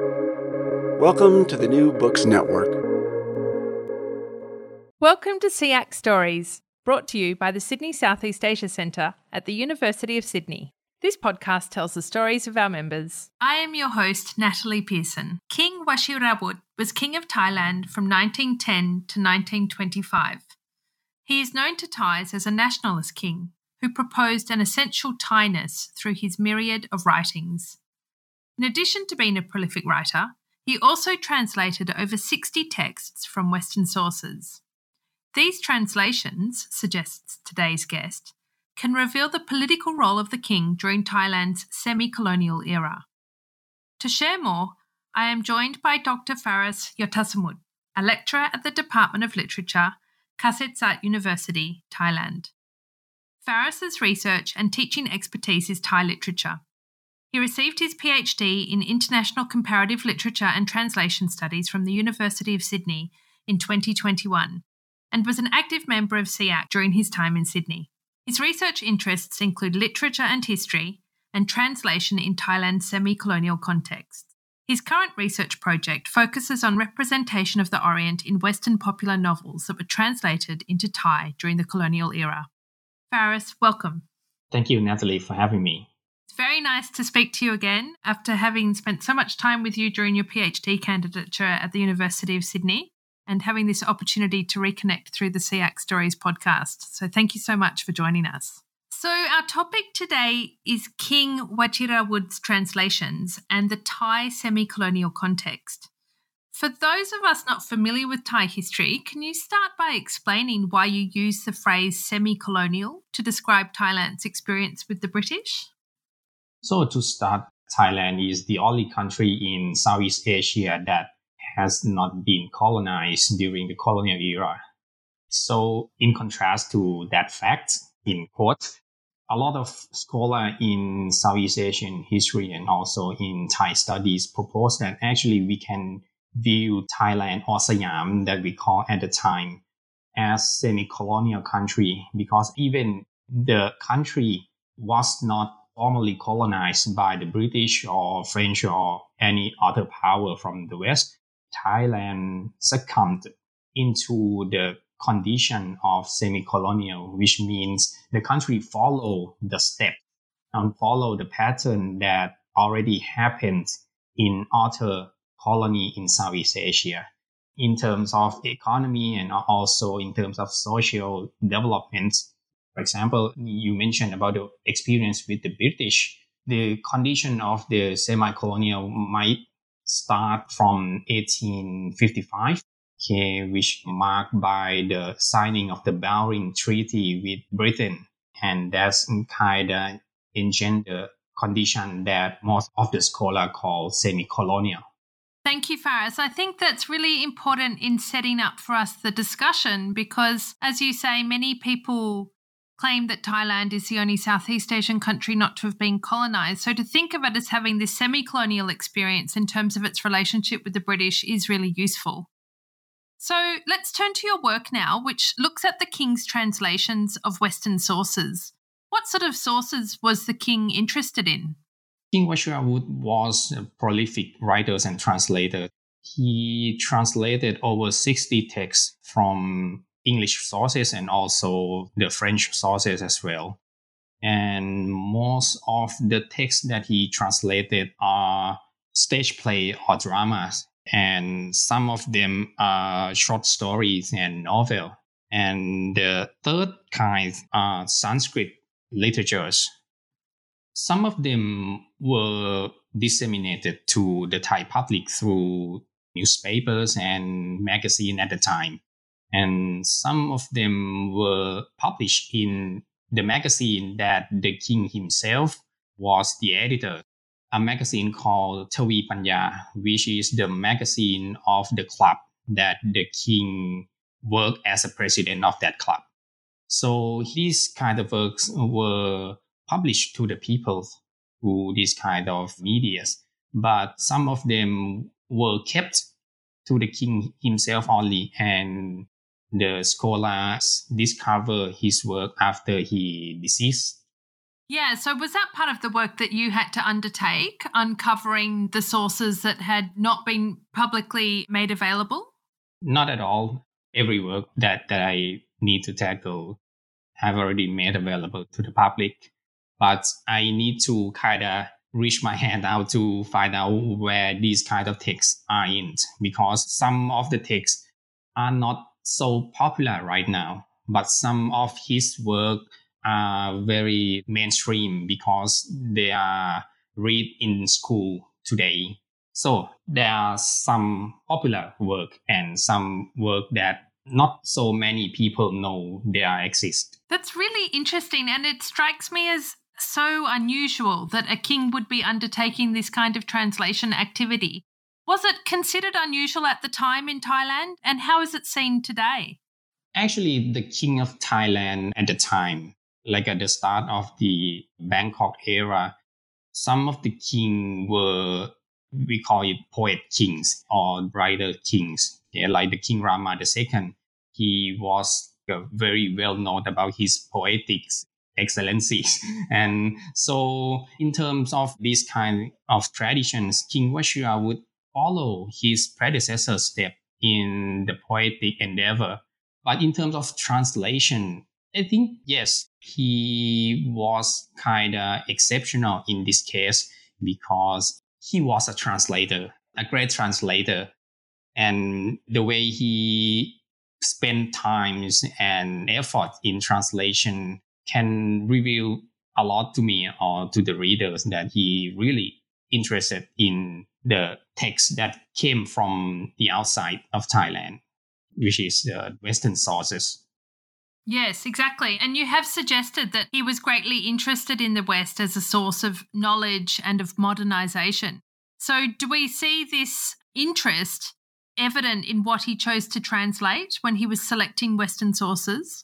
Welcome to the New Books Network. Welcome to SEAC Stories, brought to you by the Sydney Southeast Asia Centre at the University of Sydney. This podcast tells the stories of our members. I am your host, Natali Pearson. King Vajiravudh was king of Thailand from 1910 to 1925. He is known to Thais as a nationalist king who proposed an essential Thainess through his myriad of writings. In addition to being a prolific writer, he also translated over 60 texts from Western sources. These translations, suggests today's guest, can reveal the political role of the king during Thailand's semi colonial era. To share more, I am joined by Dr. Faris Yothasamuth, a lecturer at the Department of Literature, Kasetsart University, Thailand. Faris's research and teaching expertise is Thai literature. He received his PhD in International Comparative Literature and Translation Studies from the University of Sydney in 2021 and was an active member of SEAC during his time in Sydney. His research interests include literature and history and translation in Thailand's semi colonial context. His current research project focuses on representation of the Orient in Western popular novels that were translated into Thai during the colonial era. Faris, welcome. Thank you, Natali, for having me. Very nice to speak to you again after having spent so much time with you during your PhD candidature at the University of Sydney and having this opportunity to reconnect through the SEAC Stories podcast. So thank you so much for joining us. So, our topic today is King Vajiravudh's translations and the Thai semi colonial context. For those of us not familiar with Thai history, can you start by explaining why you use the phrase semi colonial to describe Thailand's experience with the British? So, to start, Thailand is the only country in Southeast Asia that has not been colonized during the colonial era. So, in contrast to that fact, in quote, a lot of scholars in Southeast Asian history and also in Thai studies propose that actually we can view Thailand or Siam that we call at the time as semi-colonial country because even the country was not formally colonized by the British or French or any other power from the West. Thailand succumbed into the condition of semi-colonial, which means the country follow the step and follow the pattern that already happened in other colony in Southeast Asia in terms of economy and also in terms of social development. For example, you mentioned about the experience with the British. The condition of the semi-colonial might start from 1855, okay, which marked by the signing of the Bowring Treaty with Britain. And that's kind of engender condition that most of the scholar call semi-colonial. Thank you, Faris. I think that's really important in setting up for us the discussion because, as you say, many people claim that Thailand is the only Southeast Asian country not to have been colonized. So to think of it as having this semi colonial experience in terms of its relationship with the British is really useful. So let's turn to your work now, which looks at the King's translations of Western sources. What sort of sources was the King interested in? King Vajiravudh was a prolific writer and translator. He translated over 60 texts from English sources and also the French sources as well. And most of the texts that he translated are stage play or dramas, and some of them are short stories and novel. And the third kind are Sanskrit literatures. Some of them were disseminated to the Thai public through newspapers and magazine at the time and some of them were published in the magazine that the king himself was the editor a magazine called Tavi Panya, which is the magazine of the club that the king worked as a president of that club. So these kind of works were published to the people through this kind of medias, but some of them were kept to the king himself only and the scholars discover his work after he deceased. Yeah, so was that part of the work that you had to undertake, uncovering the sources that had not been publicly made available? Not at all. Every work that, that I need to tackle have already made available to the public, but I need to kind of reach my hand out to find out where these kind of texts are in because some of the texts are not so popular right now, but some of his work are very mainstream because they are read in school today. So there are some popular work and some work that not so many people know they exist. That's really interesting and it strikes me as so unusual that a king would be undertaking this kind of translation activity. Was it considered unusual at the time in Thailand and how is it seen today? Actually, the king of Thailand at the time like at the start of the Bangkok era, some of the king were we call it poet kings or writer kings. Yeah, like the King Rama II, he was uh, very well known about his poetic excellencies. and so, in terms of this kind of traditions, King Vajiravudh follow his predecessor's step in the poetic endeavor. But in terms of translation, I think, yes, he was kind of exceptional in this case because he was a translator, a great translator. And the way he spent times and effort in translation can reveal a lot to me or to the readers that he really interested in the text that came from the outside of Thailand, which is the Western sources. Yes, exactly. And you have suggested that he was greatly interested in the West as a source of knowledge and of modernization. So, do we see this interest evident in what he chose to translate when he was selecting Western sources?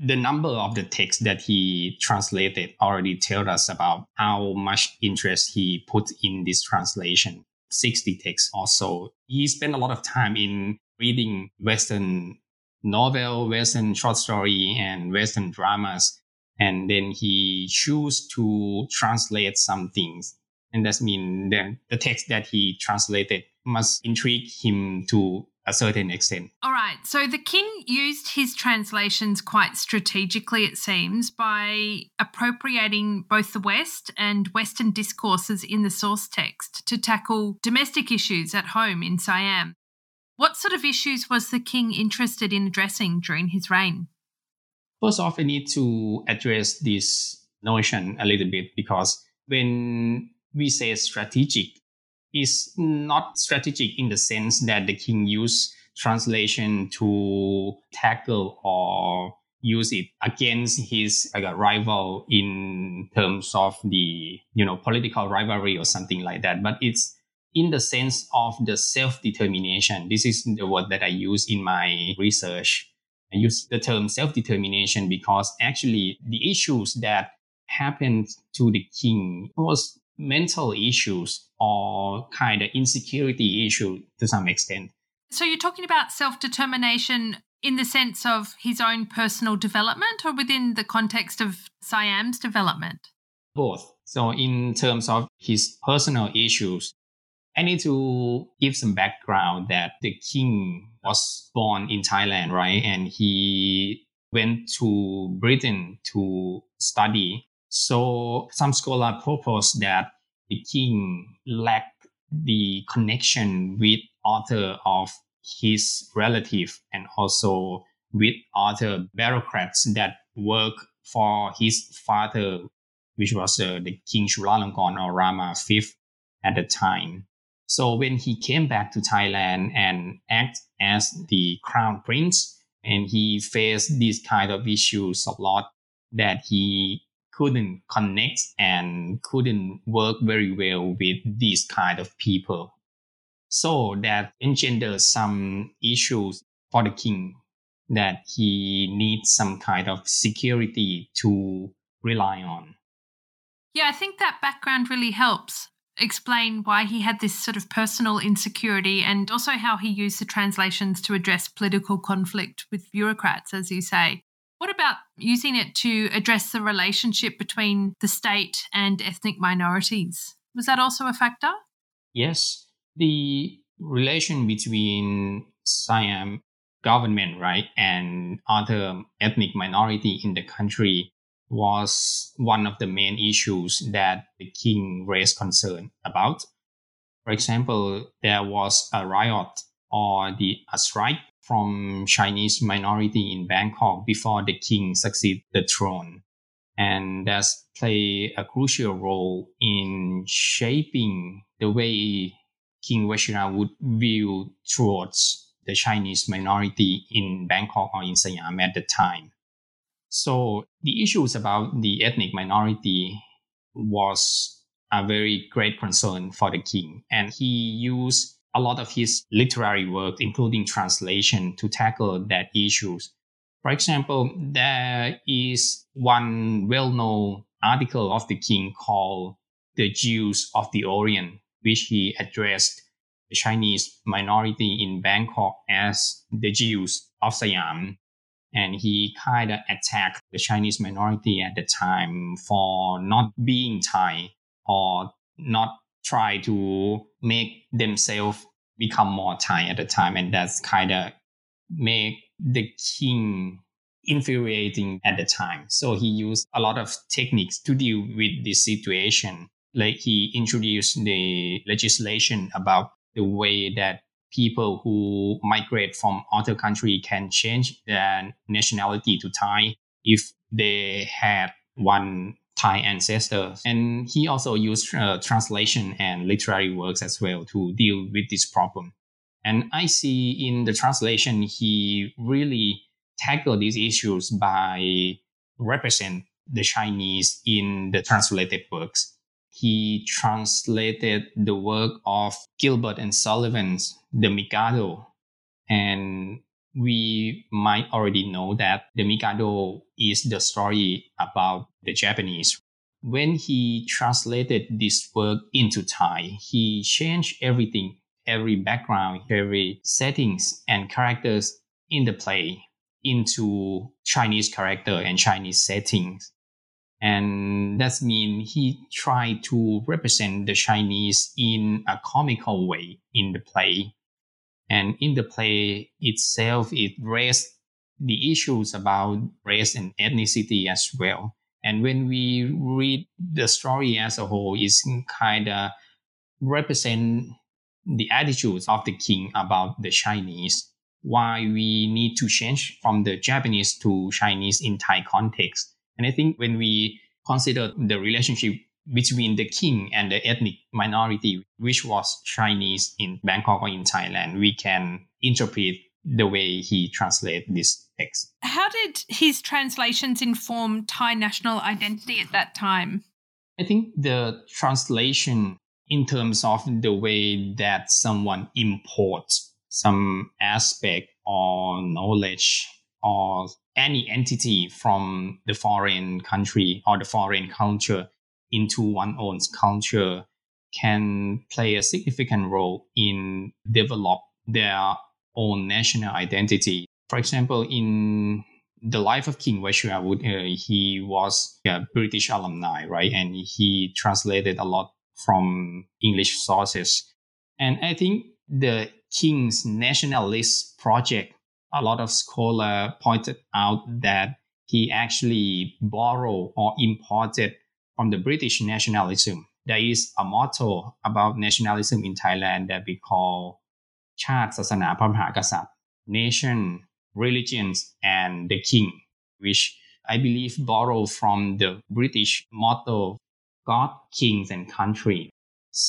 The number of the texts that he translated already tells us about how much interest he put in this translation. 60 texts or so. He spent a lot of time in reading Western novel, Western short story, and Western dramas. And then he chose to translate some things. And that means that the text that he translated must intrigue him to a certain extent. All right. So the king used his translations quite strategically, it seems, by appropriating both the West and Western discourses in the source text to tackle domestic issues at home in Siam. What sort of issues was the king interested in addressing during his reign? First off, I need to address this notion a little bit because when we say strategic, it's not strategic in the sense that the king used translation to tackle or use it against his like, rival in terms of the you know political rivalry or something like that but it's in the sense of the self determination. This is the word that I use in my research. I use the term self determination because actually the issues that happened to the king was mental issues or kind of insecurity issue to some extent. So you're talking about self determination in the sense of his own personal development or within the context of Siam's development? Both. So, in terms of his personal issues, I need to give some background that the king was born in Thailand, right? And he went to Britain to study. So some scholars propose that the king lacked the connection with other of his relative and also with other bureaucrats that work for his father, which was uh, the King Chulalongkorn or Rama V at the time. So when he came back to Thailand and act as the crown prince, and he faced these kind of issues a lot that he couldn't connect and couldn't work very well with these kind of people. So that engendered some issues for the king that he needs some kind of security to rely on. Yeah, I think that background really helps explain why he had this sort of personal insecurity and also how he used the translations to address political conflict with bureaucrats, as you say. What about using it to address the relationship between the state and ethnic minorities? Was that also a factor? Yes. The relation between Siam government, right, and other ethnic minority in the country was one of the main issues that the king raised concern about. For example, there was a riot or the a strike from Chinese minority in Bangkok before the king succeeded the throne. And that's play a crucial role in shaping the way King Vajiravudh view towards the Chinese minority in Bangkok or in Siam at the time. So the issues about the ethnic minority was a very great concern for the king. And he used a lot of his literary work, including translation, to tackle that issues. For example, there is one well-known article of the king called The Jews of the Orient, which he addressed the Chinese minority in Bangkok as the Jews of Siam. And he kind of attacked the Chinese minority at the time for not being Thai or not try to make themselves become more Thai at the time. And that's kind of make the king infuriating at the time. So he used a lot of techniques to deal with this situation. Like he introduced the legislation about the way that people who migrate from other country can change their nationality to Thai if they had one Thai ancestor. And he also used uh, translation and literary works as well to deal with this problem. And I see in the translation, he really tackled these issues by represent the Chinese in the translated works. He translated the work of Gilbert and Sullivan's The Mikado. And we might already know that The Mikado is the story about the Japanese. When he translated this work into Thai, he changed everything, every background, every settings and characters in the play into Chinese character and Chinese settings. And that means he tried to represent the Chinese in a comical way in the play. And in the play itself, it raised the issues about race and ethnicity as well. And when we read the story as a whole, it's kind of represent the attitudes of the king about the Chinese. Why we need to change from the Japanese to Chinese in Thai context. And I think when we consider the relationship between the king and the ethnic minority, which was Chinese in Bangkok or in Thailand, we can interpret the way he translated this text. How did his translations inform Thai national identity at that time? I think the translation in terms of the way that someone imports some aspect or knowledge or any entity from the foreign country or the foreign culture into one's own culture can play a significant role in develop their own national identity. For example, in the life of King Vajiravudh, uh, he was a British alumni, right? And he translated a lot from English sources. And I think the King's Nationalist Project, a lot of scholars pointed out that he actually borrowed or imported from the British nationalism. There is a motto about nationalism in Thailand that we call ชาติศาสนาพระมหากษัตริย์ nation religions and the king which I believe borrow from the British motto God kings and country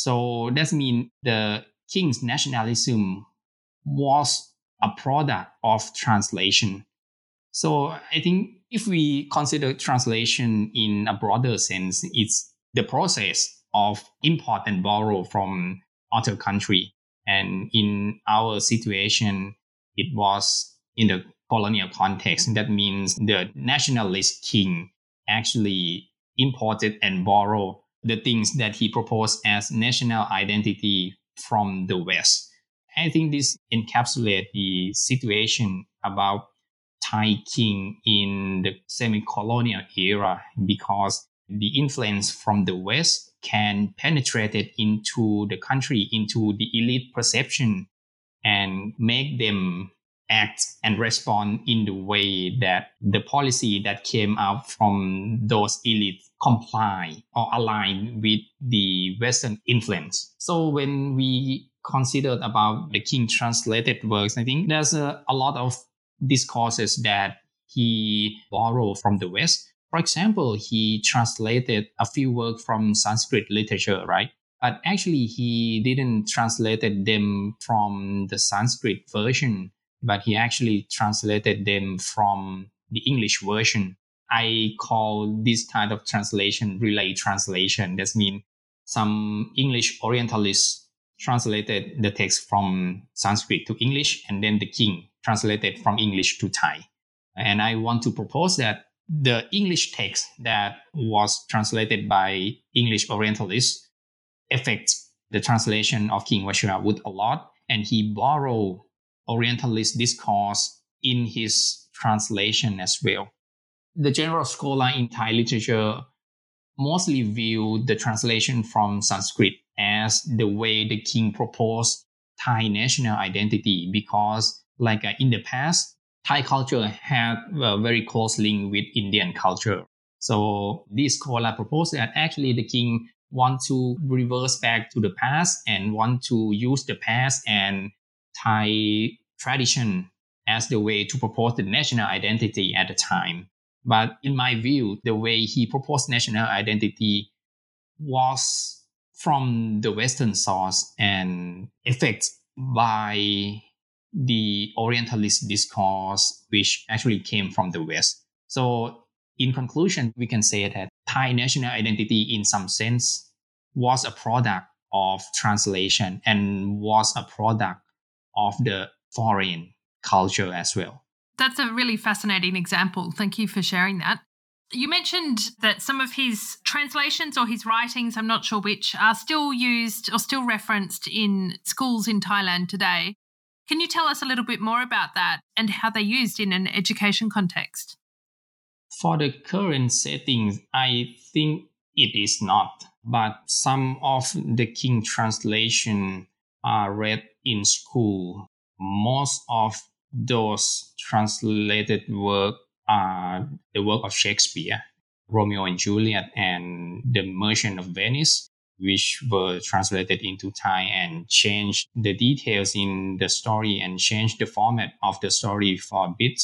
so that means the king's nationalism was a product of translation so I think if we consider translation in a broader sense, it's the process of import and borrow from other country. And in our situation, it was in the colonial context. That means the nationalist king actually imported and borrowed the things that he proposed as national identity from the West. I think this encapsulates the situation about Thai king in the semi-colonial era because the influence from the West can penetrate it into the country, into the elite perception, and make them act and respond in the way that the policy that came out from those elites comply or align with the Western influence. So when we considered about the king translated works, I think there's a, a lot of discourses that he borrowed from the West. For example, he translated a few works from Sanskrit literature, right? But actually, he didn't translated them from the Sanskrit version, but he actually translated them from the English version. I call this kind of translation relay translation. That means some English Orientalists translated the text from Sanskrit to English, and then the king translated from English to Thai. And I want to propose that the English text that was translated by English Orientalists affects the translation of King Vajiravudh a lot, and he borrowed Orientalist discourse in his translation as well. The general scholar in Thai literature mostly view the translation from Sanskrit as the way the king proposed Thai national identity because, like uh, in the past, Thai culture had a very close link with Indian culture. So this scholar proposed that actually the king want to reverse back to the past and want to use the past and Thai tradition as the way to propose the national identity at the time. But in my view, the way he proposed national identity was from the Western source and affected by the Orientalist discourse, which actually came from the West. So, in conclusion, we can say that Thai national identity, in some sense, was a product of translation and was a product of the foreign culture as well. That's a really fascinating example. Thank you for sharing that. You mentioned that some of his translations or his writings, I'm not sure which, are still used or still referenced in schools in Thailand today. Can you tell us a little bit more about that and how they're used in an education context? For the current settings, I think it is not, but some of the King translation are read in school. Most of those translated work are the work of Shakespeare, Romeo and Juliet, and The Merchant of Venice, which were translated into Thai and changed the details in the story and changed the format of the story for a bit.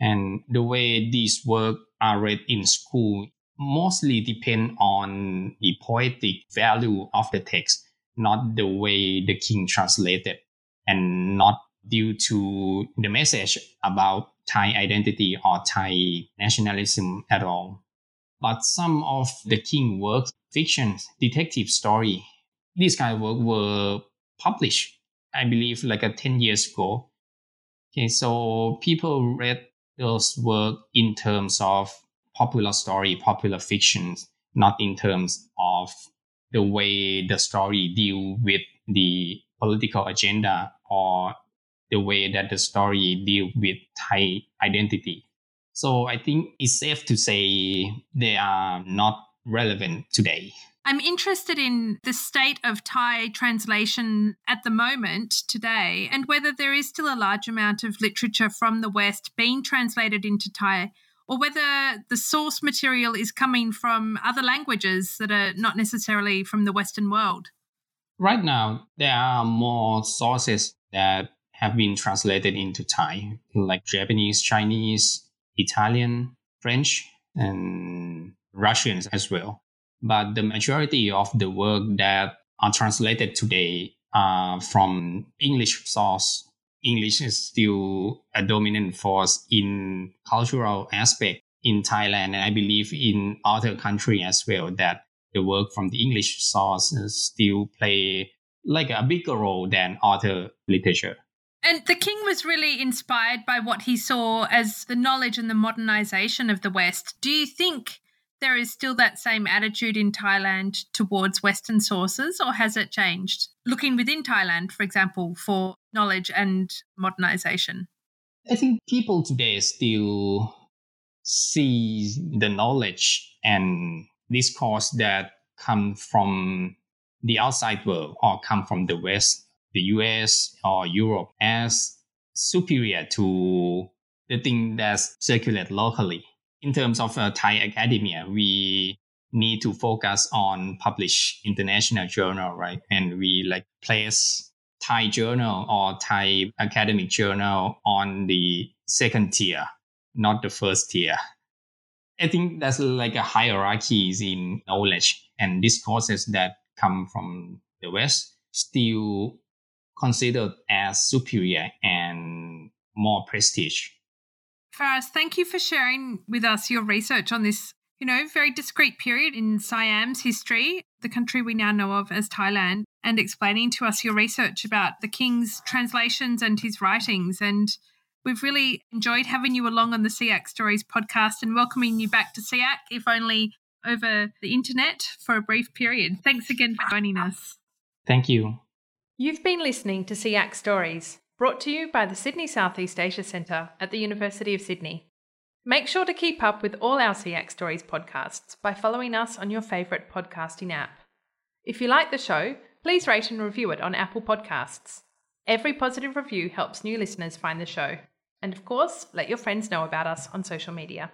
And the way these works are read in school mostly depend on the poetic value of the text, not the way the king translated, and not due to the message about Thai identity or Thai nationalism at all. But some of the King works, fiction, detective story, these kind of work were published, I believe, like a 10 years ago. Okay, so people read those work in terms of popular story, popular fiction, not in terms of the way the story deal with the political agenda or the way that the story deal with Thai identity. So I think it's safe to say they are not relevant today. I'm interested in the state of Thai translation at the moment today and whether there is still a large amount of literature from the West being translated into Thai or whether the source material is coming from other languages that are not necessarily from the Western world. Right now, there are more sources that have been translated into Thai, like Japanese, Chinese, Italian, French, and Russians as well. But the majority of the work that are translated today are from English source. English is still a dominant force in cultural aspect in Thailand, and I believe in other countries as well that the work from the English source still play like a bigger role than other literature. And the king was really inspired by what he saw as the knowledge and the modernization of the West. Do you think there is still that same attitude in Thailand towards Western sources, or has it changed? Looking within Thailand, for example, for knowledge and modernization. I think people today still see the knowledge and discourse that come from the outside world or come from the West, the US or Europe as superior to the thing that's circulate locally. In terms of uh, Thai academia, we need to focus on publish international journal, right? And we like place Thai journal or Thai academic journal on the second tier, not the first tier. I think that's like a hierarchy in knowledge and discourses that come from the West still considered as superior and more prestige. Faris, thank you for sharing with us your research on this, you know, very discrete period in Siam's history, the country we now know of as Thailand, and explaining to us your research about the king's translations and his writings. And we've really enjoyed having you along on the SEAC Stories podcast and welcoming you back to SEAC, if only over the internet for a brief period. Thanks again for joining us. Thank you. You've been listening to SEAC Stories, brought to you by the Sydney Southeast Asia Centre at the University of Sydney. Make sure to keep up with all our SEAC Stories podcasts by following us on your favourite podcasting app. If you like the show, please rate and review it on Apple Podcasts. Every positive review helps new listeners find the show. And of course, let your friends know about us on social media.